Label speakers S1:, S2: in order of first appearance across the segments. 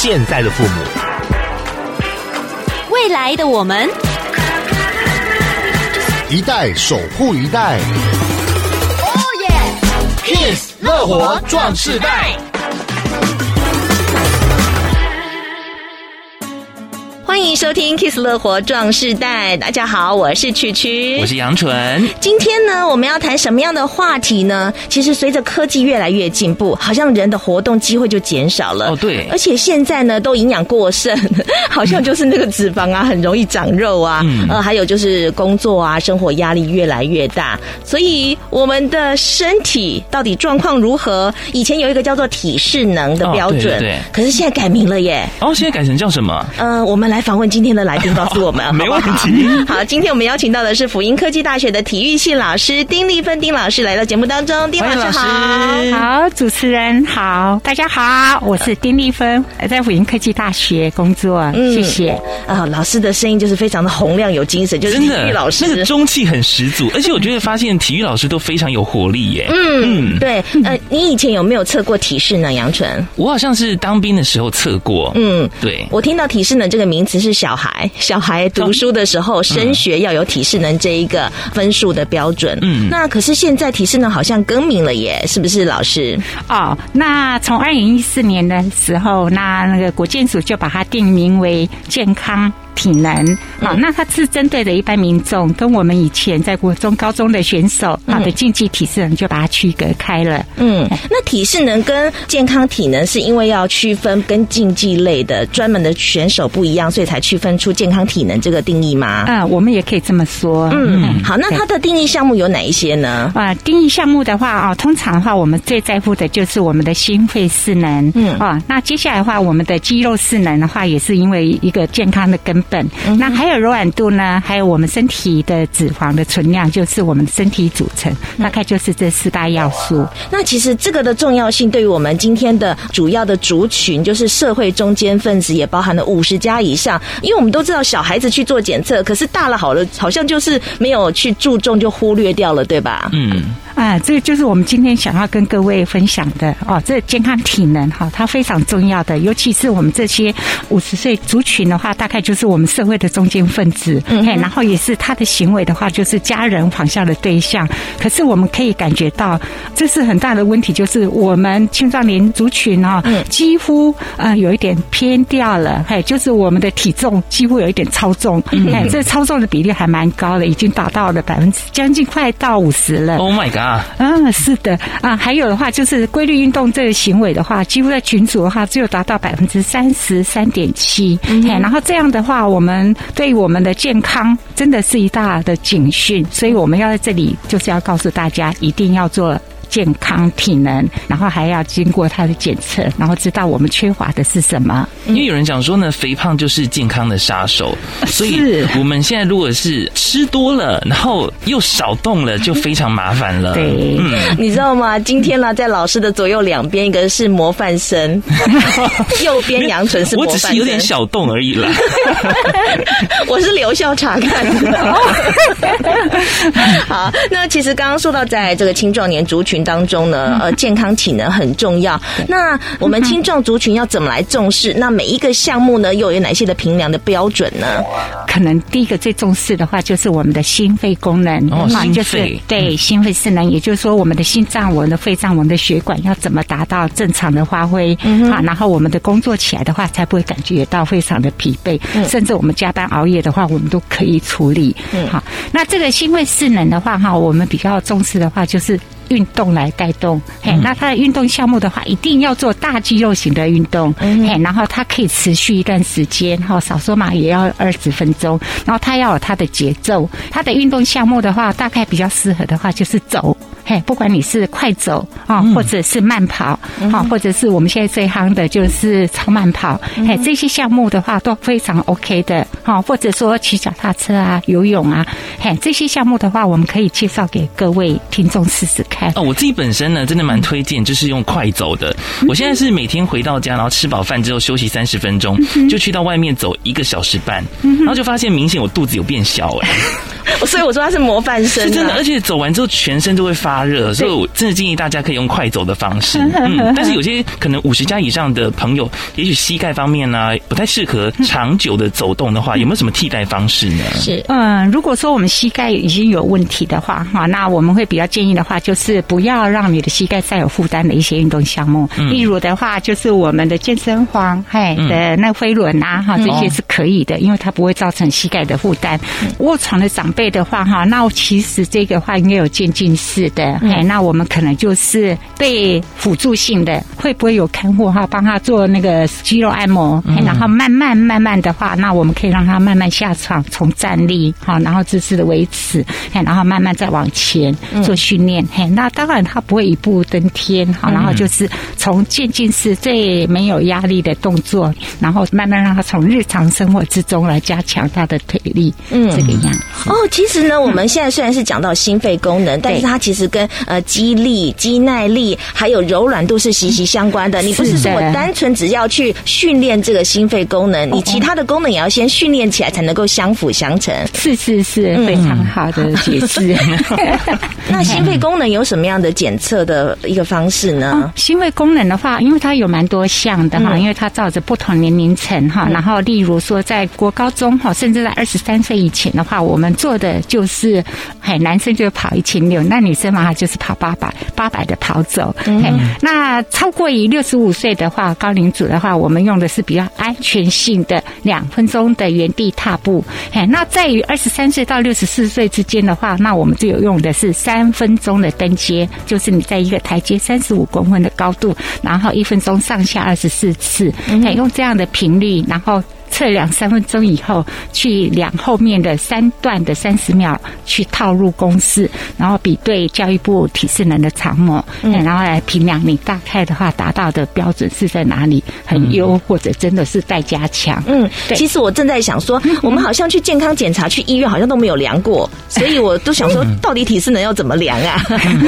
S1: 现在的父母，
S2: 未来的我们，
S3: 一代守护一代。
S2: 哦耶
S1: ！Kiss 乐活壮世代。
S4: 欢迎收听《Kiss 乐活壮世代》，大家好，我是曲曲，
S5: 我是杨纯。
S4: 今天呢，我们要谈什么样的话题呢？其实随着科技越来越进步，好像人的活动机会就减少了。
S5: 哦，对。
S4: 而且现在呢，都营养过剩，好像就是那个脂肪啊，很容易长肉啊。嗯。呃，还有就是工作啊，生活压力越来越大，所以我们的身体到底状况如何？以前有一个叫做体适能的标准，哦、对，对，对。可是现在改名了耶。
S5: 哦，现在改成叫什么？
S4: 呃，我们来。访问今天的来宾，告诉我们
S5: 没问题。
S4: 好，今天我们邀请到的是辅英科技大学的体育系老师丁立芬丁老师来到节目当中。丁老师好，
S6: 好，主持人好，大家好，我是丁立芬，在辅英科技大学工作。嗯，谢谢
S4: 啊，老师的声音就是非常的洪亮有精神，就是体育老师
S5: 那个中气很十足，而且我觉得发现体育老师都非常有活力耶。
S4: 嗯嗯，对，呃，你以前有没有测过体适呢？杨纯，
S5: 我好像是当兵的时候测过。嗯，对，
S4: 我听到体适呢这个名词。是小孩，小孩读书的时候升学要有体适能这一个分数的标准。嗯，那可是现在体适能好像更名了耶，是不是老师？
S6: 哦，那从二零一四年的时候，那那个国健署就把它定名为健康。体能啊，那它是针对的一般民众，跟我们以前在国中、高中的选手啊的竞技体适能就把它区隔开了。
S4: 嗯，那体适能跟健康体能是因为要区分跟竞技类的专门的选手不一样，所以才区分出健康体能这个定义吗？
S6: 啊，我们也可以这么说。
S4: 嗯，好，那它的定义项目有哪一些呢？
S6: 啊，定义项目的话啊，通常的话，我们最在乎的就是我们的心肺适能。嗯啊，那接下来的话，我们的肌肉适能的话，也是因为一个健康的根。本，那还有柔软度呢？还有我们身体的脂肪的存量，就是我们身体组成，大概就是这四大要素。
S4: 那其实这个的重要性，对于我们今天的主要的族群，就是社会中间分子，也包含了五十家以上。因为我们都知道，小孩子去做检测，可是大了好了，好像就是没有去注重，就忽略掉了，对吧？
S5: 嗯。
S6: 啊，这个就是我们今天想要跟各位分享的哦。这个健康体能哈，它非常重要的，尤其是我们这些五十岁族群的话，大概就是我们社会的中间分子。嗯，然后也是他的行为的话，就是家人仿效的对象。可是我们可以感觉到，这是很大的问题，就是我们青壮年族群啊，几乎呃有一点偏掉了。嘿，就是我们的体重几乎有一点超重。哎，这超重的比例还蛮高的，已经达到了百分之将近快到五十了。
S5: Oh my god！啊，
S6: 嗯，是的。啊，还有的话就是规律运动这个行为的话，几乎在群组的话只有达到百分之三十三点七，嗯，然后这样的话，我们对我们的健康真的是一大的警讯，所以我们要在这里就是要告诉大家，一定要做。健康体能，然后还要经过他的检测，然后知道我们缺乏的是什么。
S5: 因为有人讲说呢，肥胖就是健康的杀手，所以我们现在如果是吃多了，然后又少动了，就非常麻烦了。
S6: 对，
S4: 嗯，你知道吗？今天呢，在老师的左右两边，一个是模范生，右边杨纯是模范生，我只
S5: 是有点小动而已啦。
S4: 我是留校查看的。好，那其实刚刚说到，在这个青壮年族群。当中呢，呃，健康体能很重要。那我们青壮族群要怎么来重视？那每一个项目呢，又有哪些的评量的标准呢？
S6: 可能第一个最重视的话，就是我们的心肺功能，
S5: 哦，心肺，
S6: 就是对心肺功能，也就是说，我们的心脏、我们的肺脏、我们的血管要怎么达到正常的发挥啊？然后我们的工作起来的话，才不会感觉到非常的疲惫，甚至我们加班熬夜的话，我们都可以处理。嗯好，那这个心肺势能的话，哈，我们比较重视的话，就是。运动来带动，嘿，那他的运动项目的话，一定要做大肌肉型的运动，嘿，然后它可以持续一段时间，哈，少说嘛也要二十分钟，然后他要有他的节奏，他的运动项目的话，大概比较适合的话就是走。嘿，不管你是快走啊，或者是慢跑，啊，或者是我们现在最夯的就是超慢跑，嘿，这些项目的话都非常 OK 的，哈，或者说骑脚踏车啊、游泳啊，嘿，这些项目的话，我们可以介绍给各位听众试试看。
S5: 哦，我自己本身呢，真的蛮推荐，就是用快走的。我现在是每天回到家，然后吃饱饭之后休息三十分钟，就去到外面走一个小时半，然后就发现明显我肚子有变小哎。
S4: 所以我说他是模范生，
S5: 是真的，而且走完之后全身都会发热，所以我真的建议大家可以用快走的方式。嗯，但是有些可能五十加以上的朋友，也许膝盖方面呢、啊、不太适合长久的走动的话，有没有什么替代方式呢？
S6: 是，嗯，如果说我们膝盖已经有问题的话，哈，那我们会比较建议的话，就是不要让你的膝盖再有负担的一些运动项目，嗯、例如的话，就是我们的健身房，嘿的那飞轮啊，哈，这些是可以的，因为它不会造成膝盖的负担。卧床的长辈的话，哈，那其实这个话应该有渐进式的，哎，那我们可能就是被辅助性的，会不会有看护哈，帮他做那个肌肉按摩，然后慢慢慢慢的话，那我们可以让他慢慢下床，从站立，好，然后姿势的维持，然后慢慢再往前做训练，嘿，那当然他不会一步登天，好，然后就是从渐进式最没有压力的动作，然后慢慢让他从日常生活之中来加强他的腿力，嗯，这个样子。
S4: 哦，其实呢，我们现在虽然是讲到心肺功能，但是它其实跟呃肌力、肌耐力还有柔软度是息息相关的。你不是说我单纯只要去训练这个心肺功能，你其他的功能也要先训练起来，才能够相辅相成。
S6: 是是是，非常好的解释。
S4: 那心肺功能有什么样的检测的一个方式呢？
S6: 心肺功能的话，因为它有蛮多项的哈，因为它照着不同年龄层哈，然后例如说在国高中哈，甚至在二十三岁以前的话，我们做的就是，嘿，男生就跑一千六，那女生嘛就是跑八百，八百的跑走。嘿，那超过于六十五岁的话，高龄组的话，我们用的是比较安全性的两分钟的原地踏步。嘿，那在于二十三岁到六十四岁之间的话，那我们就有用的是三分钟的登阶，就是你在一个台阶三十五公分的高度，然后一分钟上下二十四次，嘿，用这样的频率，然后。测量三分钟以后，去量后面的三段的三十秒，去套入公式，然后比对教育部体适能的长模，嗯，然后来评量你大概的话达到的标准是在哪里，很优或者真的是待加强。
S4: 嗯，其实我正在想说，我们好像去健康检查去医院好像都没有量过，所以我都想说，到底体适能要怎么量啊？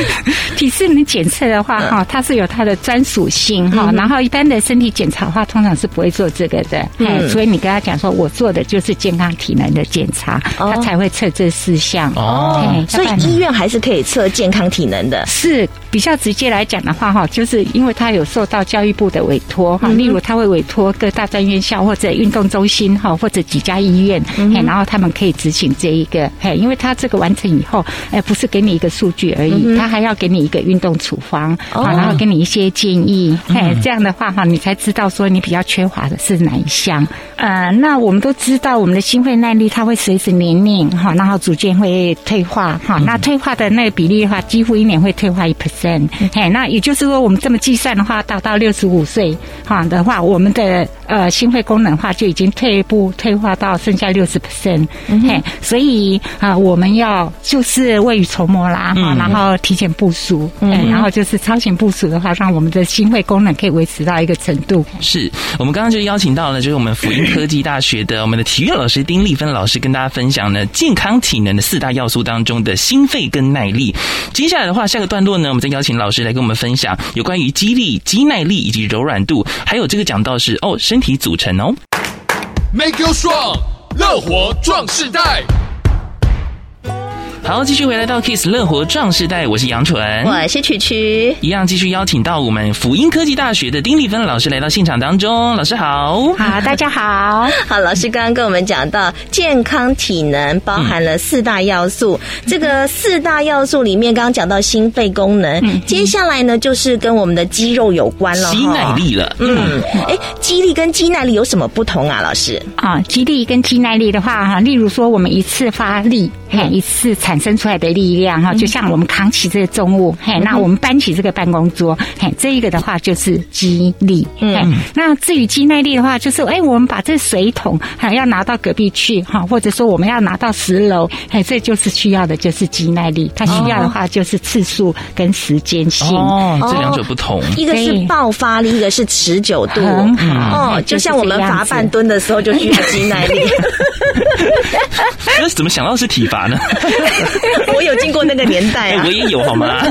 S6: 体适能检测的话，哈，它是有它的专属性哈，然后一般的身体检查的话，通常是不会做这个的，嗯，所以。你跟他讲说，我做的就是健康体能的检查，他才会测这四项。
S4: 哦，所以医院还是可以测健康体能的。
S6: 是比较直接来讲的话，哈，就是因为他有受到教育部的委托，哈，例如他会委托各大专院校或者运动中心，哈，或者几家医院，然后他们可以执行这一个，嘿，因为他这个完成以后，哎，不是给你一个数据而已，他还要给你一个运动处方，然后给你一些建议，嘿，这样的话，哈，你才知道说你比较缺乏的是哪一项。呃，那我们都知道，我们的心肺耐力它会随着年龄哈，然后逐渐会退化哈。那退化的那个比例的话，几乎一年会退化一 percent。嘿，那也就是说，我们这么计算的话，达到六十五岁哈的话，我们的呃心肺功能的话就已经退步退化到剩下六十 percent。嘿，所以啊，我们要就是未雨绸缪啦哈，然后提前部署，嗯，然后就是超前部署的话，让我们的心肺功能可以维持到一个程度。
S5: 是我们刚刚就邀请到了，就是我们辅英。科技大学的我们的体育老师丁丽芬老师跟大家分享呢，健康体能的四大要素当中的心肺跟耐力。接下来的话，下个段落呢，我们再邀请老师来跟我们分享有关于肌力、肌耐力以及柔软度，还有这个讲到是哦身体组成哦。
S1: Make you strong，乐活壮世代。
S5: 好，继续回来到 Kiss 乐活壮世代，我是杨纯，
S4: 我是曲曲，
S5: 一样继续邀请到我们辅英科技大学的丁丽芬老师来到现场当中。老师好，
S6: 好，大家好，
S4: 好，老师刚刚跟我们讲到健康体能包含了四大要素，嗯、这个四大要素里面刚刚讲到心肺功能，嗯、接下来呢就是跟我们的肌肉有关了，
S5: 肌耐力了，
S4: 嗯，哎，肌力跟肌耐力有什么不同啊？老师？
S6: 啊，肌力跟肌耐力的话哈，例如说我们一次发力，嘿，一次产生出来的力量哈，就像我们扛起这个重物，嘿，那我们搬起这个办公桌，嘿，这一个的话就是肌力，嗯，那至于肌耐力的话，就是哎，我们把这水桶还要拿到隔壁去哈，或者说我们要拿到十楼，嘿，这就是需要的就是肌耐力，它需要的话就是次数跟时间性，
S5: 哦，这两者不同，
S4: 一个是爆发力，一个是持久度，
S6: 很好，
S4: 哦，就像我们罚半蹲的时候就需要肌耐力，
S5: 那 怎么想到是体罚？法呢？
S4: 我有经过那个年代啊，
S5: 我也有好吗？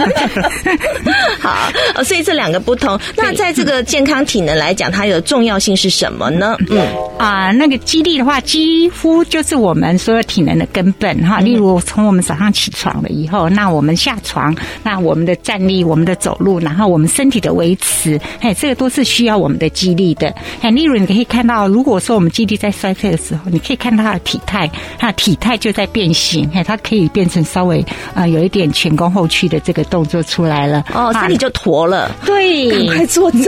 S4: 好，所以这两个不同。那在这个健康体能来讲，它有重要性是什么呢？嗯
S6: 啊，那个肌力的话，几乎就是我们所有体能的根本哈。例如，从我们早上起床了以后，那我们下床，那我们的站立，我们的走路，然后我们身体的维持，哎，这个都是需要我们的肌力的。哎，例如你可以看到，如果说我们肌力在衰退的时候，你可以看到它的体态，它的体态就在变形，哎，它可以变成稍微啊有一点前弓后屈的这个动作出来了。
S4: 哦，身体就驼了。
S6: 对，
S4: 赶快坐正。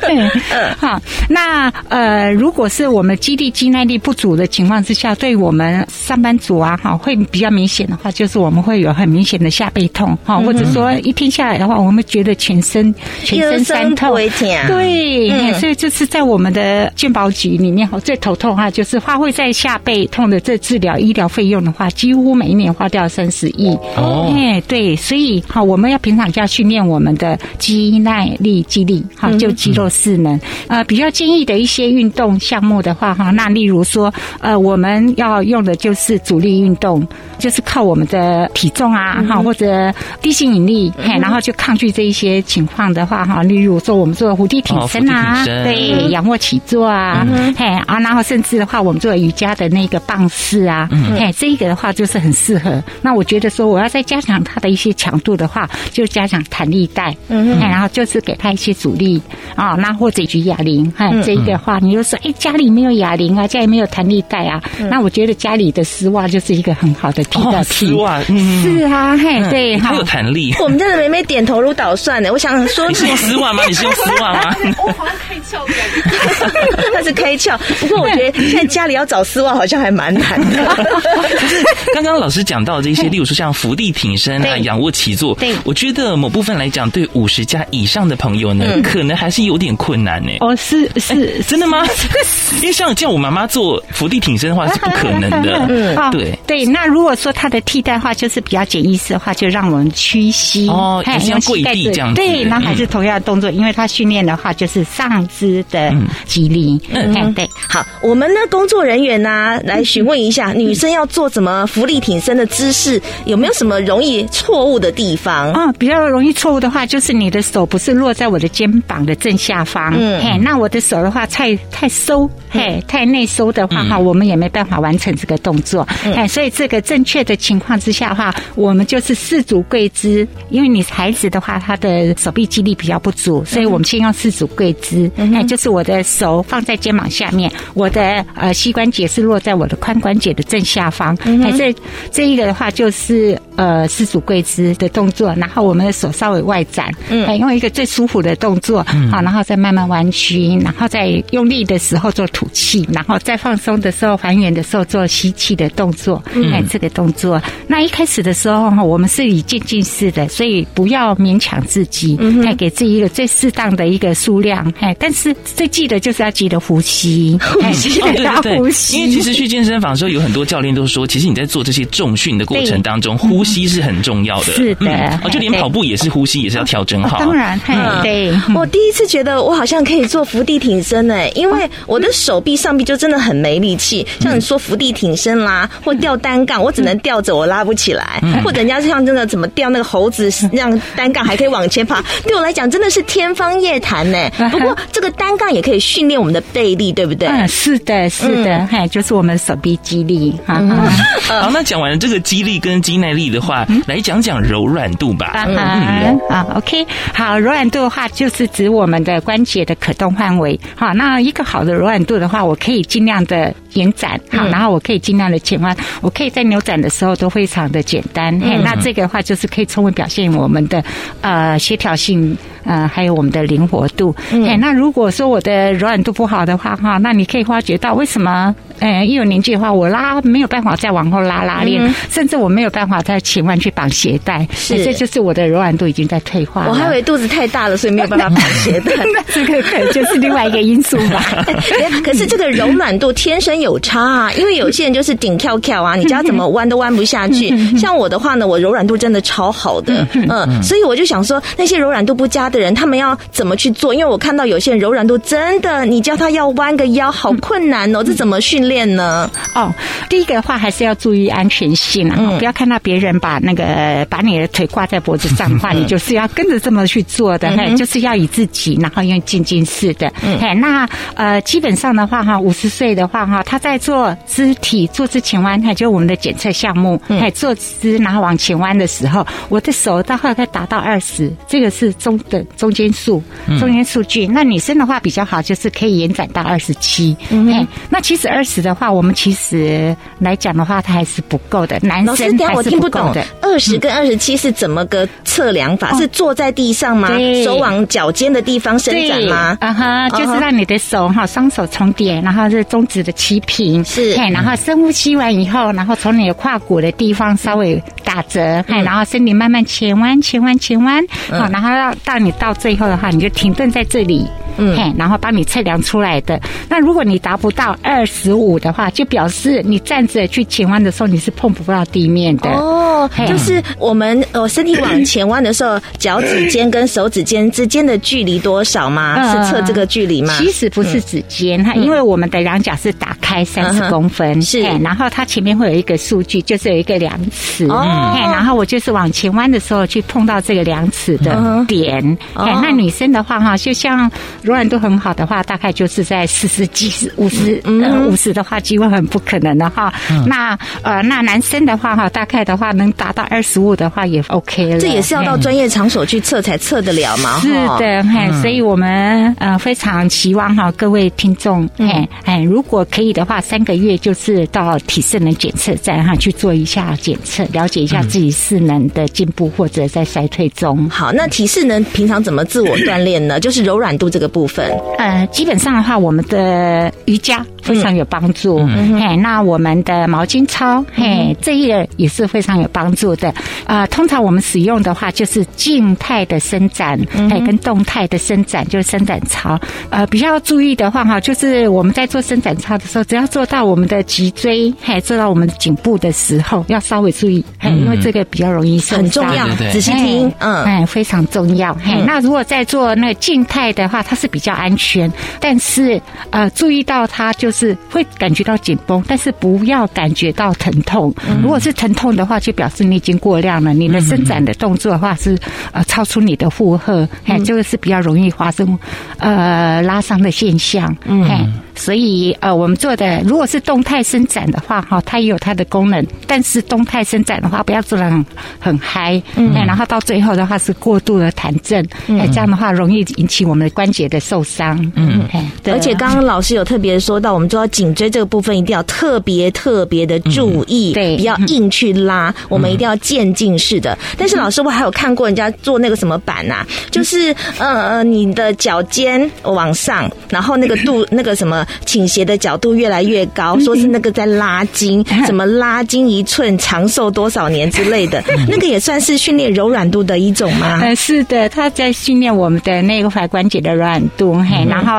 S6: 对，好，那呃，如果是我们肌力肌耐力不足的情况之下，对我们上班族啊，哈，会比较明显的话，就是我们会有很明显的下背痛，哈，或者说一天下来的话，我们会觉得全身全身酸痛。对，嗯、所以这是在我们的健保局里面，哈，最头痛哈，就是花费在下背痛的这治疗医疗费用的话，几乎每一年花掉三十亿。哦，哎，对，所以好，我们要平常就要训练我们的肌耐力、肌力，哈，就肌肉势能。呃，比较建议的一些运动项目的话，哈，那例如说，呃，我们要用的就是阻力运动，就是靠我们的体重啊，哈，或者地心引力，嘿，然后就抗拒这一些情况的话，哈，例如说我们做伏地挺身啊，对，仰卧起坐啊，嘿啊，然后甚至的话，我们做瑜伽的那个棒式啊，嘿，这一个的话就是很适合。那我觉得说，我要再加强它的一些强度的话，就加强弹力带，嗯，然后就是给它一些阻力啊，那或者举哑铃，哈，这一个的话，你就说，哎，家里没有哑铃啊，家里没有弹力带啊，那我觉得家里的丝袜就是一个很好的替代品。丝袜，是啊，嘿，对，
S5: 它有弹力。
S4: 我们家的妹妹点头如捣蒜呢，我想说，
S5: 你是用丝袜吗？你是用丝袜吗？
S7: 我好像开窍感觉，
S4: 他是开窍。不过我觉得现在家里要找丝袜好像还蛮难的。
S5: 就是刚刚老师讲到这些，例如说像伏地挺身啊、仰卧起坐，对，我觉得某部分来讲，对五十加以上的朋友呢，可能还是有点困难呢。
S6: 哦，是是，
S5: 真的吗？因为像叫我妈妈做伏地挺身的话是不可能的。嗯，对
S6: 对。那如果说它的替代话就是比较简易式的话，就让我们屈膝
S5: 哦，还是要跪地这样子。
S6: 对，那还是同样的动作，因为它训练的话就是上肢的肌力。嗯，对。
S4: 好，我们呢工作人员呢来询问一下，女生要做什么浮力挺身的姿势，有没有什么容易错误的地方？
S6: 啊，比较容易错误的话，就是你的手不是落在我的肩膀的正下方。嗯，嘿，那我的手的话太太收，嘿，太内收的话哈，我们也没办法完成这个动作。哎，所以这个正确的情况之下的话，我们就是四足跪姿，因为你孩子的话，他的手臂肌力比较不足，所以我们先用四足跪姿。哎，就是我的手放在肩膀下面，我的呃膝关节是落在我的髋关节的正下方。哎，这这一个的话就是呃四足跪姿的动作，然后我们的手稍微外展，嗯，用一个最舒服的动作，好，然后再慢慢弯曲，然后再用力的时候做吐气，然后再放松的时候还原的时候做吸气的动作。哎，这个动作，那一开始的时候哈，我们是以渐进式的，所以不要勉强自己，哎，给自己一个最适当的一个数量，哎，但是最记得就是要记得呼吸，呼吸，
S5: 对对对，因为其实去健身房的时候，有很多教练都说，其实你在做这些重训的过程当中，呼吸是很重要的，
S6: 是的，
S5: 哦，就连跑步也是呼吸，也是要调整好。
S6: 当然，对，
S4: 我第一次觉得我好像可以做伏地挺身呢，因为我的手臂上臂就真的很没力气，像你说伏地挺身啦，或吊单杠，我只能吊着，我拉不起来，或者人家像真的怎么吊那个猴子，让单杠还可以往前爬，对我来讲真的是天方夜谭呢。不过这个单杠也可以训练我们的背力，对不对？
S6: 嗯，是的，是的，嘿，就是我们手臂肌力。好，
S5: 那讲完了这个肌力跟肌耐力的话，来讲讲柔软度吧。
S6: 嗯，好，OK，好，柔软度的话就是指我们的关节的可动范围。好，那一个好的柔软度的话，我可以尽量的延展，好，然后我可以尽量的前弯，我可以在扭转的时候都非常的简单。嘿，那这个的话就是可以充分表现我们的呃协调性。呃，还有我们的灵活度。嗯，那如果说我的柔软度不好的话，哈，那你可以发觉到为什么，呃，一有年纪的话，我拉没有办法再往后拉拉链，嗯、甚至我没有办法再前弯去绑鞋带，是，这就是我的柔软度已经在退化了。
S4: 我还以为肚子太大了，所以没有办法绑鞋带，
S6: 那这个可能就是另外一个因素吧。
S4: 可是这个柔软度天生有差啊，因为有些人就是顶跳跳啊，你叫他怎么弯都弯不下去。像我的话呢，我柔软度真的超好的，嗯，所以我就想说，那些柔软度不佳的。人他们要怎么去做？因为我看到有些人柔软度真的，你叫他要弯个腰，好困难哦。这怎么训练呢？
S6: 哦，第一个的话还是要注意安全性啊，嗯、不要看到别人把那个把你的腿挂在脖子上的话，你就是要跟着这么去做的，嘿、嗯，就是要以自己，然后用静静式的，嗯、嘿，那呃，基本上的话哈，五十岁的话哈，他在做肢体坐姿前弯，哈，就我们的检测项目，哎、嗯，坐姿然后往前弯的时候，我的手大概可以达到二十，这个是中等中间数，中间数据。嗯、那女生的话比较好，就是可以延展到二十七，嗯，那其实二十的话，我们其实来讲的话，它还是不够的。男生还是不够的。
S4: 我听不懂的，二十跟二十七是怎么个测量法？嗯、是坐在地上吗？手往脚尖的地方伸展吗？
S6: 啊哈，就是让你的手哈，双手重叠，然后是中指的齐平，是，然后深呼吸完以后，然后从你的胯骨的地方稍微打折，嗯、然后身体慢慢前弯，前弯，前弯，好、嗯，然后到到你到最后的话，你就停顿在这里。嗯，然后帮你测量出来的。那如果你达不到二十五的话，就表示你站着去前弯的时候，你是碰不到地面的。
S4: 哦，就是我们呃身体往前弯的时候，脚趾尖跟手指尖之间的距离多少吗？是测这个距离吗？
S6: 其实不是指尖，它因为我们的两脚是打开三十公分，是，然后它前面会有一个数据，就是有一个量尺。哦，然后我就是往前弯的时候去碰到这个量尺的点。哦，那女生的话哈，就像。柔软度很好的话，大概就是在四十几、五十，呃，五十的话，几乎很不可能的哈。嗯、那呃，那男生的话哈，大概的话能达到二十五的话也 OK 了。
S4: 这也是要到专业场所去测才测得了嘛。
S6: 是的，嘿，所以我们呃非常期望哈各位听众，嘿，哎，如果可以的话，三个月就是到体适能检测站哈去做一下检测，了解一下自己适能的进步或者在衰退中。
S4: 好，那体适能平常怎么自我锻炼呢？就是柔软度这个部分。
S6: 呃，基本上的话，我们的瑜伽非常有帮助。嗯，嘿，那我们的毛巾操，嘿，这一个也是非常有帮助的。啊、呃，通常我们使用的话，就是静态的伸展，哎，跟动态的伸展，就是伸展操。呃，比较注意的话，哈，就是我们在做伸展操的时候，只要做到我们的脊椎，嘿，做到我们颈部的时候，要稍微注意，嘿，因为这个比较容易受伤。
S4: 很重要，仔细听，嗯，
S6: 哎，非常重要。嘿，那如果在做那个静态的话，它是比较安。全，但是呃，注意到它就是会感觉到紧绷，但是不要感觉到疼痛。如果是疼痛的话，就表示你已经过量了，你的伸展的动作的话是呃超出你的负荷，哎，这个是比较容易发生呃拉伤的现象，嗯。所以，呃，我们做的如果是动态伸展的话，哈，它也有它的功能。但是动态伸展的话，不要做得很很嗨，嗯，然后到最后的话是过度的弹震，嗯，这样的话容易引起我们的关节的受伤，嗯，
S4: 对。而且刚刚老师有特别说到，我们做到颈椎这个部分一定要特别特别的注意，对，不要硬去拉，我们一定要渐进式的。但是老师，我还有看过人家做那个什么板呐，就是呃呃，你的脚尖往上，然后那个度 那个什么。倾斜的角度越来越高，说是那个在拉筋，什么拉筋一寸长寿多少年之类的，那个也算是训练柔软度的一种吗？
S6: 呃，是的，他在训练我们的那个踝关节的柔软度。嘿，然后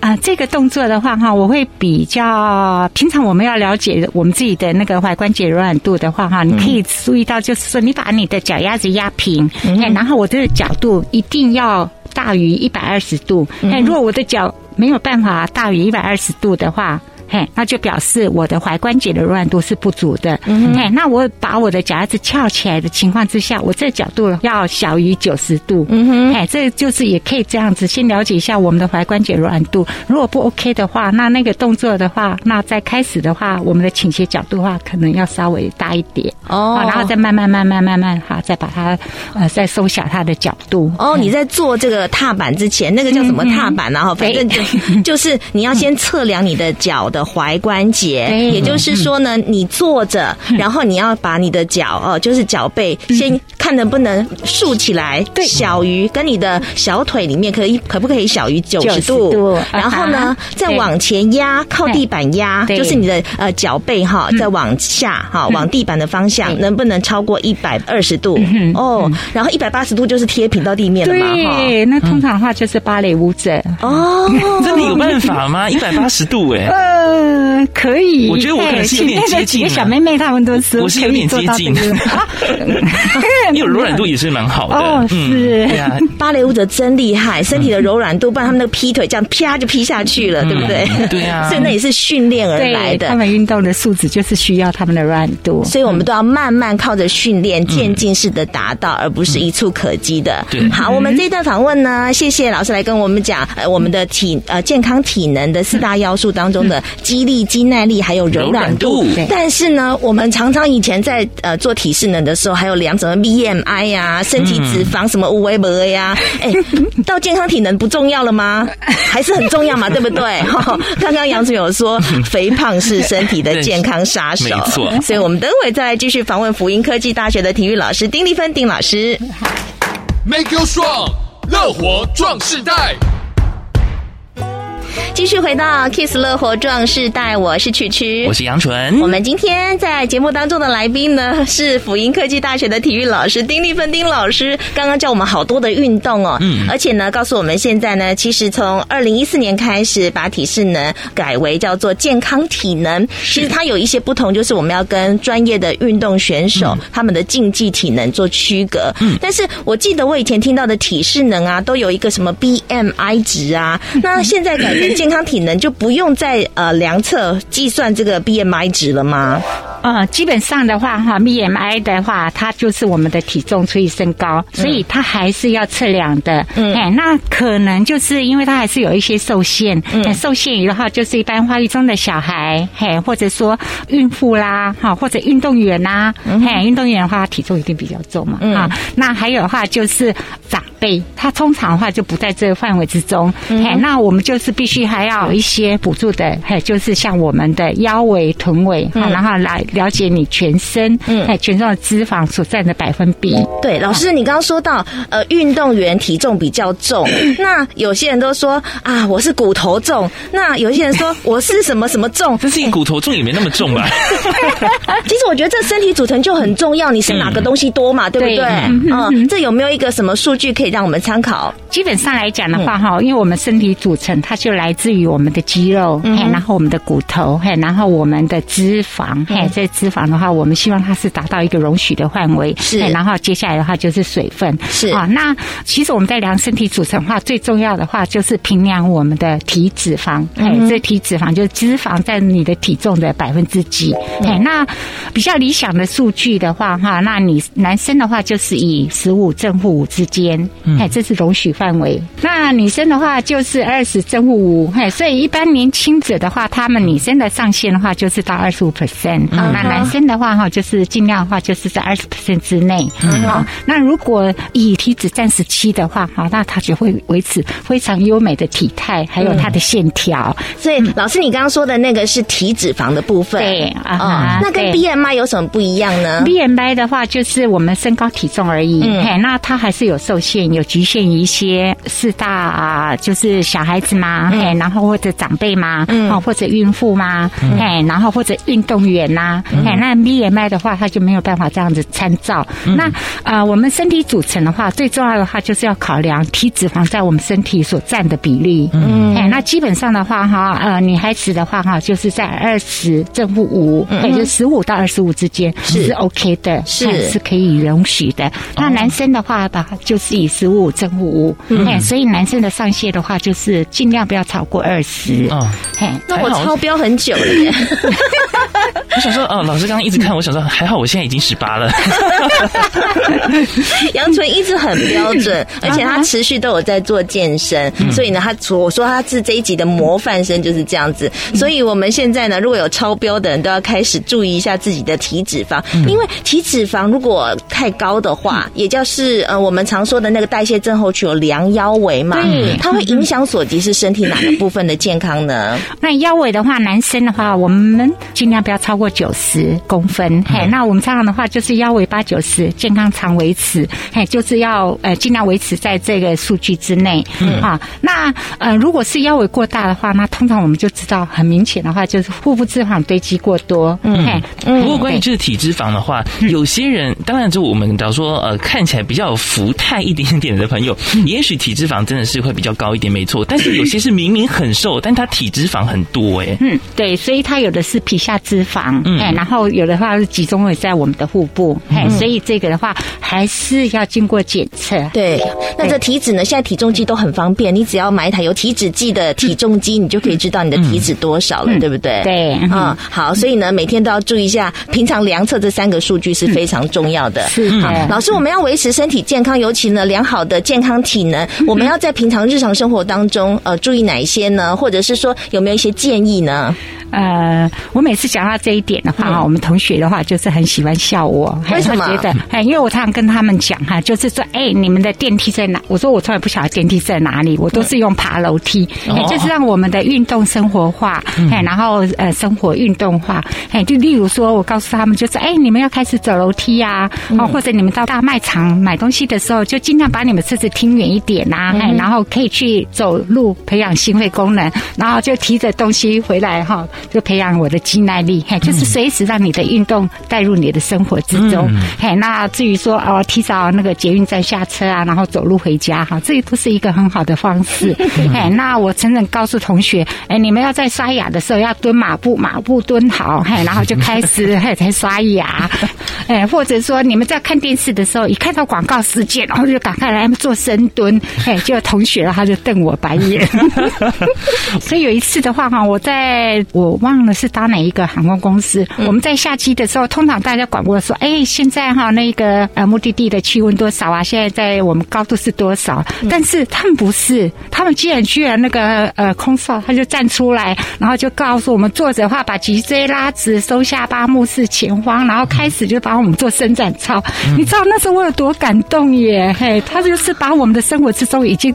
S6: 啊、呃，这个动作的话哈，我会比较平常我们要了解我们自己的那个踝关节柔软度的话哈，你可以注意到，就是说你把你的脚丫子压平，嗯，然后我的角度一定要大于一百二十度。哎，如果我的脚没有办法大于一百二十度的话。嘿，那就表示我的踝关节的柔软度是不足的。嗯哼，嘿，那我把我的脚丫子翘起来的情况之下，我这角度要小于九十度。嗯哼，嘿，这就是也可以这样子，先了解一下我们的踝关节柔软度。如果不 OK 的话，那那个动作的话，那在开始的话，我们的倾斜角度的话，可能要稍微大一点。哦，然后再慢慢慢慢慢慢哈，再把它呃再缩小它的角度。
S4: 哦，你在做这个踏板之前，那个叫什么踏板啊？哈、嗯，反正就就是你要先测量你的脚的。踝关节，也就是说呢，你坐着，然后你要把你的脚哦，就是脚背，先看能不能竖起来，对。小于跟你的小腿里面可以可不可以小于九十度？然后呢，再往前压，靠地板压，就是你的呃脚背哈，再往下哈，往地板的方向，能不能超过一百二十度？哦，然后一百八十度就是贴平到地面了嘛？
S6: 对，那通常的话就是芭蕾舞者。
S4: 哦，
S5: 真的有办法吗？一百八十度哎。
S6: 呃，可以。
S5: 我觉得我可能是有点接近。
S6: 小妹妹她们都是，
S5: 我是有点接近。你有 柔软度也是蛮好的。
S6: 哦，是。对啊，
S4: 芭蕾舞者真厉害，身体的柔软度，不然他们那个劈腿这样啪就劈下去了，对不对？
S5: 对啊。
S4: 所以那也是训练而来的。
S6: 他们运动的素质就是需要他们的软度，
S4: 所以我们都要慢慢靠着训练渐进式的达到，而不是一触可及的。
S5: 对。
S4: 好，我们这一段访问呢，谢谢老师来跟我们讲，呃，我们的体呃健康体能的四大要素当中的肌力、肌耐力还有柔软度。但是呢，我们常常以前在呃做体适能的时候，还有量什么 BMI 呀、身体脂肪什么五维博呀，哎，到健康体能不重要了吗？还是很重要嘛，对不对？刚刚杨总有说，肥胖是身体的健康杀手，没错。所以我们等会再来继续访问福音科技大学的体育老师丁立芬丁老师。
S1: Make you strong，乐活壮世代。
S4: 继续回到 Kiss 乐活壮士带，我是曲曲，
S5: 我是杨纯。
S4: 我们今天在节目当中的来宾呢，是辅音科技大学的体育老师丁立芬丁老师。刚刚教我们好多的运动哦，嗯，而且呢，告诉我们现在呢，其实从二零一四年开始把体适能改为叫做健康体能。其实它有一些不同，就是我们要跟专业的运动选手、嗯、他们的竞技体能做区隔。嗯，但是我记得我以前听到的体适能啊，都有一个什么 BMI 值啊，那现在改健康体能就不用再呃量测计算这个 BMI 值了吗？
S6: 呃，基本上的话哈，BMI 的话，它就是我们的体重除以身高，所以它还是要测量的。嗯，哎，那可能就是因为它还是有一些受限。嗯，受限于的话，就是一般发育中的小孩，嘿，或者说孕妇啦，哈，或者运动员呐，嘿，运动员的话，体重一定比较重嘛。啊，那还有的话就是长辈，他通常的话就不在这个范围之中。嗯，那我们就是必须还要有一些辅助的，嘿，就是像我们的腰围、臀围，然后来。了解你全身，嗯，哎，全身的脂肪所占的百分比。
S4: 对，老师，你刚刚说到，呃，运动员体重比较重，那有些人都说啊，我是骨头重，那有些人说我是什么什么重，
S5: 但是你骨头重也没那么重吧？
S4: 其实我觉得这身体组成就很重要，你是哪个东西多嘛，对不对？嗯，这有没有一个什么数据可以让我们参考？
S6: 基本上来讲的话，哈，因为我们身体组成它就来自于我们的肌肉，嘿，然后我们的骨头，嘿，然后我们的脂肪，嘿。在脂肪的话，我们希望它是达到一个容许的范围，是。然后接下来的话就是水分，是啊。那其实我们在量身体组成的话，最重要的话就是平量我们的体脂肪。哎、嗯，这体脂肪就是脂肪在你的体重的百分之几。哎、嗯，那比较理想的数据的话，哈，那你男生的话就是以十五正负五之间，哎、嗯，这是容许范围。那女生的话就是二十正负五，哎，所以一般年轻者的话，他们女生的上限的话就是到二十五 percent。那男生的话哈，就是尽量的话，就是在二十 percent 之内。好，那如果以体脂占十七的话，好，那他就会维持非常优美的体态，还有他的线条。
S4: 所以，老师，你刚刚说的那个是体脂肪的部分。
S6: 对啊，
S4: 哦，那跟 BMI 有什么不一样呢
S6: ？BMI 的话，就是我们身高体重而已。嘿，那它还是有受限，有局限于一些四大啊，就是小孩子嘛，嘿，然后或者长辈嘛，嗯，或者孕妇嘛，嘿，然后或者运动员呐。哎，那 BMI 的话，它就没有办法这样子参照。嗯、那呃，我们身体组成的话，最重要的话就是要考量体脂肪在我们身体所占的比例。嗯，哎，那基本上的话哈，呃，女孩子的话哈，就是在二十正负五，也就十五到二十五之间是 OK 的，是是可以容许的。那男生的话吧，就是以十五正负五，哎，所以男生的上限的话，就是尽量不要超过二十。哦，
S4: 嘿，那我超标很久了耶。
S5: 我想说。哦，老师刚刚一直看，我想说还好，我现在已经十八了。
S4: 杨纯一直很标准，而且他持续都有在做健身，嗯、所以呢，他我说他是这一集的模范生就是这样子。所以我们现在呢，如果有超标的人，都要开始注意一下自己的体脂肪，嗯、因为体脂肪如果太高的话，嗯、也就是呃我们常说的那个代谢症候群有量腰围嘛，对它会影响所及是身体哪个部分的健康呢？
S6: 那腰围的话，男生的话，我们尽量不要超过九十。十公分，嘿，那我们常常的话就是腰围八九十，健康长维持，嘿，就是要呃尽量维持在这个数据之内，嗯。啊，那呃如果是腰围过大的话，那通常我们就知道很明显的话就是腹部脂肪堆积过多，嗯，嘿，
S5: 不过关于这个体脂肪的话，有些人当然就我们假如说呃看起来比较有福态一点点点的朋友，也许体脂肪真的是会比较高一点，没错。但是有些是明明很瘦，但他体脂肪很多，哎，
S6: 嗯，对，所以他有的是皮下脂肪，嗯，然后有的话是集中会在我们的腹部，哎，所以这个的话还是要经过检测。
S4: 对，那这体脂呢？现在体重计都很方便，你只要买一台有体脂计的体重机，你就可以知道你的体脂多少了，对不对？
S6: 对，
S4: 啊，好，所以呢，每天都要注意一下，平常量测这三个数据是非常重要的。
S6: 是，
S4: 好，老师，我们要维持身体健康，尤其呢良好的健康体能，我们要在平常日常生活当中呃注意哪一些呢？或者是说有没有一些建议呢？
S6: 呃，我每次讲到这一点的话，嗯、我们同学的话就是很喜欢笑我。
S4: 为什么？觉得，
S6: 哎，因为我常常跟他们讲哈，就是说，哎，你们的电梯在哪？我说我从来不晓得电梯在哪里，我都是用爬楼梯，哎、嗯，就是让我们的运动生活化，哎、嗯，然后呃，生活运动化，哎，就例如说，我告诉他们，就是哎，你们要开始走楼梯啊，哦，或者你们到大卖场买东西的时候，就尽量把你们车子停远一点呐，哎，然后可以去走路培养心肺功能，然后就提着东西回来哈。就培养我的肌耐力，哎，就是随时让你的运动带入你的生活之中，嗯、嘿。那至于说哦，提早那个捷运站下车啊，然后走路回家哈，这都是一个很好的方式。嘿，那我常常告诉同学，哎，你们要在刷牙的时候要蹲马步，马步蹲好，嘿，然后就开始 嘿才刷牙，哎，或者说你们在看电视的时候，一看到广告时间，然后就赶快来做深蹲，嘿，就同学他就瞪我白眼。所以有一次的话哈，我在我。忘了是搭哪一个航空公司？嗯、我们在下机的时候，通常大家广播说：“哎，现在哈那个呃目的地的气温多少啊？现在在我们高度是多少？”嗯、但是他们不是，他们居然居然那个呃空少他就站出来，然后就告诉我们坐着的话，把脊椎拉直，收下巴，目视前方，然后开始就把我们做伸展操。嗯、你知道那时候我有多感动耶？嘿，他就是把我们的生活之中已经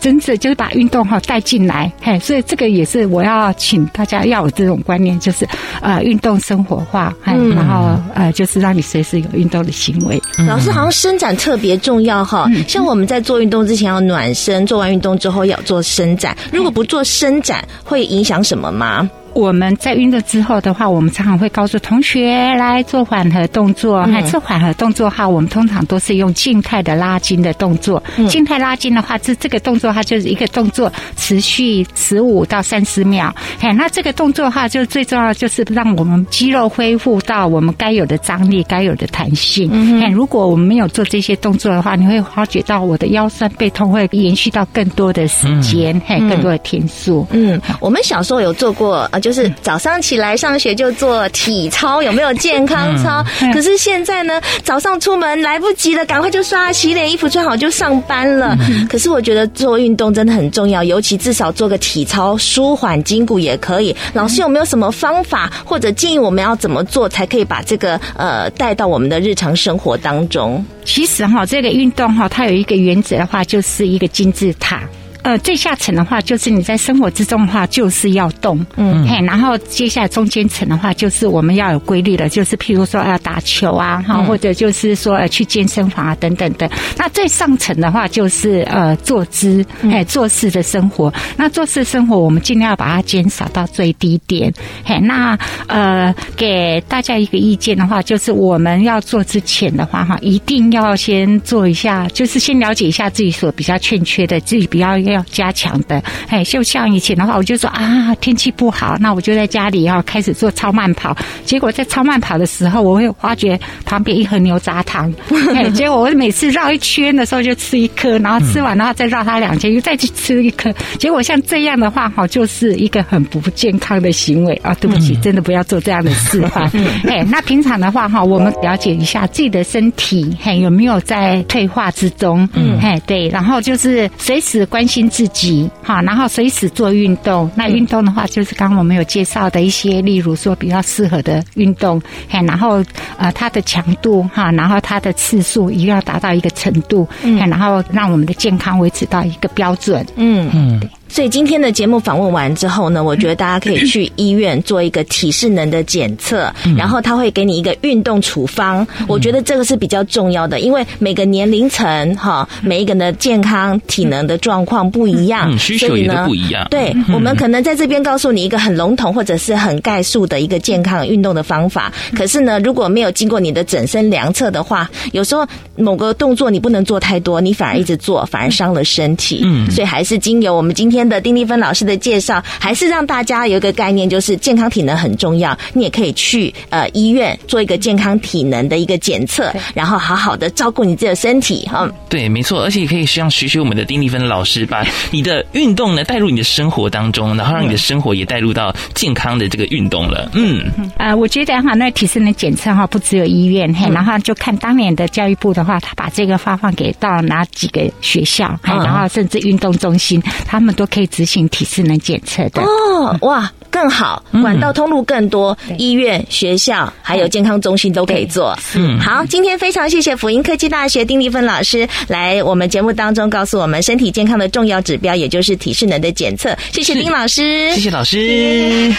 S6: 真的就是把运动哈带进来。嘿，所以这个也是我要请大家要有这。这种观念就是，呃，运动生活化，嗯，然后呃，就是让你随时有运动的行为。
S4: 老师好像伸展特别重要哈，像我们在做运动之前要暖身，做完运动之后要做伸展。如果不做伸展，会影响什么吗？
S6: 我们在运动之后的话，我们常常会告诉同学来做缓和动作。哎、嗯，做缓和动作哈，我们通常都是用静态的拉筋的动作。嗯、静态拉筋的话，这这个动作它就是一个动作，持续十五到三十秒。哎，那这个动作的话，就最重要的就是让我们肌肉恢复到我们该有的张力、该有的弹性。嗯哼，如果我们没有做这些动作的话，你会发觉到我的腰酸背痛会延续到更多的时间，嘿、嗯，更多的天数。
S4: 嗯，我们小时候有做过就是早上起来上学就做体操，有没有健康操？可是现在呢，早上出门来不及了，赶快就刷牙洗脸，衣服穿好就上班了。可是我觉得做运动真的很重要，尤其至少做个体操，舒缓筋骨也可以。老师有没有什么方法或者建议我们要怎么做，才可以把这个呃带到我们的日常生活当中？
S6: 其实哈，这个运动哈，它有一个原则的话，就是一个金字塔。呃，最下层的话就是你在生活之中的话就是要动，嗯，嘿，然后接下来中间层的话就是我们要有规律的，就是譬如说要打球啊，哈，或者就是说呃去健身房啊等等的。那最上层的话就是呃坐姿，哎，做事的生活。那做事生活我们尽量要把它减少到最低点。嘿，那呃给大家一个意见的话，就是我们要做之前的话哈，一定要先做一下，就是先了解一下自己所比较欠缺的，自己比较要。要加强的，哎，就像以前的话，我就说啊，天气不好，那我就在家里要开始做超慢跑。结果在超慢跑的时候，我会发觉旁边一盒牛轧糖，哎，结果我每次绕一圈的时候就吃一颗，然后吃完然后再绕它两圈，又再去吃一颗。结果像这样的话，哈，就是一个很不健康的行为啊！对不起，真的不要做这样的事哈。哎，那平常的话，哈，我们了解一下自己的身体，嘿，有没有在退化之中？嗯，哎，对，然后就是随时关心。自己哈，然后随时做运动。那运动的话，就是刚刚我们有介绍的一些，例如说比较适合的运动，嘿，然后呃，它的强度哈，然后它的次数一定要达到一个程度，嗯，然后让我们的健康维持到一个标准，嗯嗯。
S4: 所以今天的节目访问完之后呢，我觉得大家可以去医院做一个体适能的检测，然后他会给你一个运动处方。我觉得这个是比较重要的，因为每个年龄层哈，每一个人的健康体能的状况不一样，
S5: 需求也都不一样。
S4: 对，我们可能在这边告诉你一个很笼统或者是很概述的一个健康运动的方法，可是呢，如果没有经过你的整身量测的话，有时候某个动作你不能做太多，你反而一直做，反而伤了身体。嗯，所以还是经由我们今天的丁立芬老师的介绍，还是让大家有一个概念，就是健康体能很重要。你也可以去呃医院做一个健康体能的一个检测，然后好好的照顾你自己的身体哈。
S5: 对，没错，而且也可以像学学我们的丁立芬老师，把你的运动呢带入你的生活当中，然后让你的生活也带入到健康的这个运动了。嗯，
S6: 呃，我觉得哈，那体适能检测哈，不只有医院，嘿，然后就看当年的教育部的话，他把这个发放给到哪几个学校，然后甚至运动中心，他们都可以执行体适能检测的。
S4: 哦，哇，更好，管道通路更多，医院、学校还有健康中心都可以做。嗯，好，今天非常谢谢辅英科技大学丁立芬老师来我们节目当中告诉我们身体健康的重要指标，也就是体适能的检测。谢谢丁老师，
S5: 谢谢老师。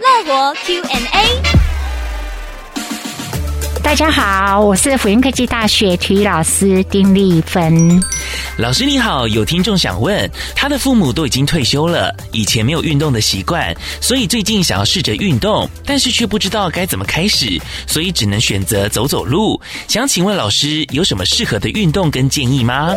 S2: 乐活 Q&A。
S6: 大家好，我是辅英科技大学体育老师丁丽芬。
S5: 老师你好，有听众想问，他的父母都已经退休了，以前没有运动的习惯，所以最近想要试着运动，但是却不知道该怎么开始，所以只能选择走走路。想请问老师，有什么适合的运动跟建议吗？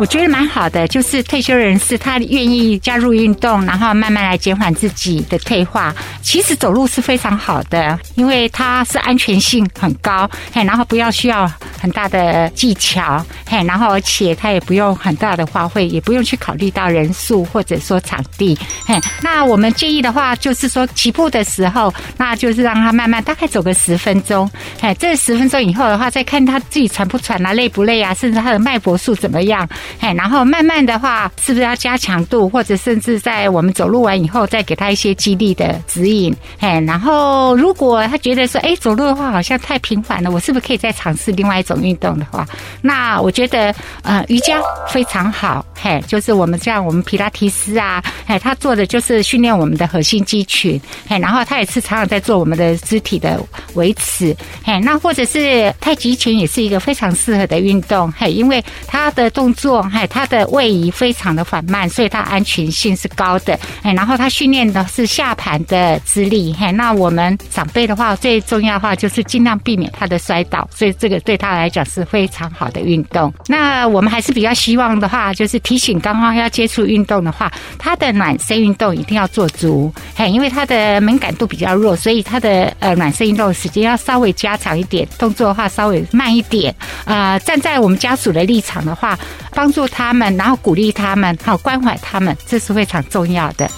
S6: 我觉得蛮好的，就是退休人士他愿意加入运动，然后慢慢来减缓自己的退化。其实走路是非常好的，因为它是安全性很高。嘿，然后不要需要很大的技巧，嘿，然后而且他也不用很大的花费，也不用去考虑到人数或者说场地，嘿。那我们建议的话，就是说起步的时候，那就是让他慢慢大概走个十分钟，嘿，这十分钟以后的话，再看他自己喘不喘啊，累不累啊，甚至他的脉搏数怎么样，嘿，然后慢慢的话，是不是要加强度，或者甚至在我们走路完以后，再给他一些激励的指引，嘿，然后如果他觉得说，哎，走路的话好像太频繁了。我是不是可以再尝试另外一种种运动的话？那我觉得呃瑜伽非常好，嘿，就是我们像我们皮拉提斯啊，嘿，他做的就是训练我们的核心肌群，嘿，然后他也是常常在做我们的肢体的维持，嘿，那或者是太极拳也是一个非常适合的运动，嘿，因为它的动作，嘿，它的位移非常的缓慢，所以它安全性是高的，嘿，然后它训练的是下盘的资力，嘿，那我们长辈的话，最重要的话就是尽量避免他的。摔倒，所以这个对他来讲是非常好的运动。那我们还是比较希望的话，就是提醒刚刚要接触运动的话，他的暖身运动一定要做足，嘿，因为他的敏感度比较弱，所以他的呃暖身运动时间要稍微加长一点，动作的话稍微慢一点。呃，站在我们家属的立场的话，帮助他们，然后鼓励他们，好关怀他们，这是非常重要的。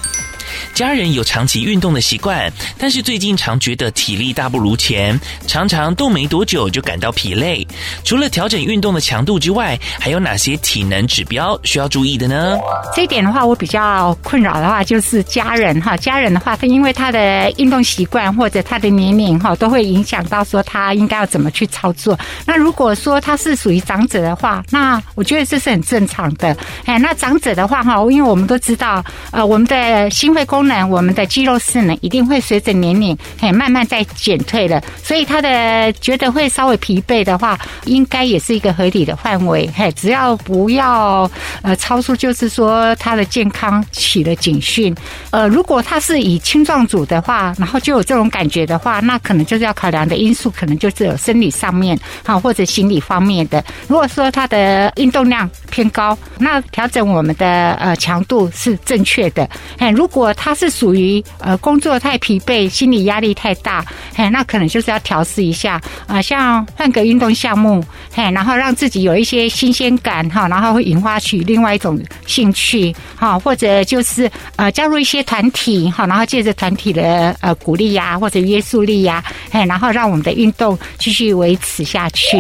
S5: 家人有长期运动的习惯，但是最近常觉得体力大不如前，常常动没多久就感到疲累。除了调整运动的强度之外，还有哪些体能指标需要注意的呢？
S6: 这一点的话，我比较困扰的话就是家人哈，家人的话，他因为他的运动习惯或者他的年龄哈，都会影响到说他应该要怎么去操作。那如果说他是属于长者的话，那我觉得这是很正常的。哎，那长者的话哈，因为我们都知道，呃，我们的心肺功能，我们的肌肉势能一定会随着年龄，嘿，慢慢在减退了。所以他的觉得会稍微疲惫的话，应该也是一个合理的范围，嘿，只要不要呃超出，就是说他的健康起了警讯。呃，如果他是以青壮组的话，然后就有这种感觉的话，那可能就是要考量的因素，可能就是有生理上面哈，或者心理方面的。如果说他的运动量偏高，那调整我们的呃强度是正确的。嘿，如果他是属于呃工作太疲惫，心理压力太大，嘿，那可能就是要调试一下啊、像换个运动项目，嘿，然后让自己有一些新鲜感哈，然后会引发起另外一种兴趣哈，或者就是呃加入一些团体哈，然后借着团体的呃鼓励呀或者约束力呀，嘿，然后让我们的运动继续维持下去。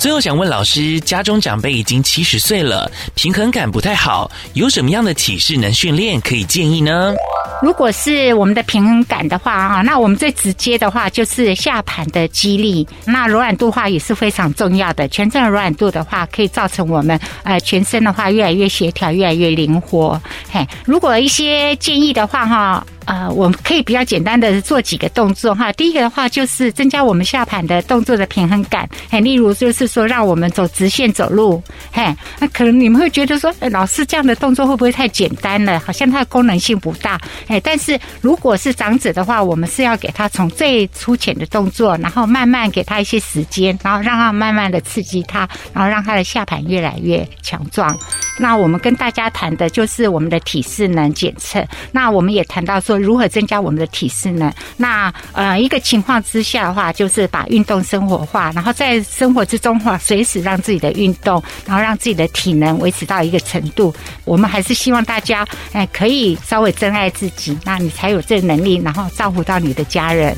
S5: 最后想问老师，家中长辈已经七十岁了，平衡感不太好，有什么样的体式能训练可以建议呢？
S6: 如果是我们的平衡感的话啊，那我们最直接的话就是下盘的肌力。那柔软度的话也是非常重要的。全身柔软度的话，可以造成我们呃全身的话越来越协调，越来越灵活。嘿，如果一些建议的话哈。呃，我们可以比较简单的做几个动作哈。第一个的话就是增加我们下盘的动作的平衡感，嘿，例如就是说让我们走直线走路，嘿，那可能你们会觉得说，哎，老师这样的动作会不会太简单了？好像它的功能性不大，哎，但是如果是长者的话，我们是要给他从最粗浅的动作，然后慢慢给他一些时间，然后让他慢慢的刺激他，然后让他的下盘越来越强壮。那我们跟大家谈的就是我们的体适能检测，那我们也谈到。如何增加我们的体适呢？那呃，一个情况之下的话，就是把运动生活化，然后在生活之中的话，随时让自己的运动，然后让自己的体能维持到一个程度。我们还是希望大家哎，可以稍微珍爱自己，那你才有这个能力，然后照顾到你的家人。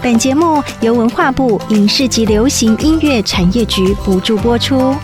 S8: 本节目由文化部影视及流行音乐产业局补助播出。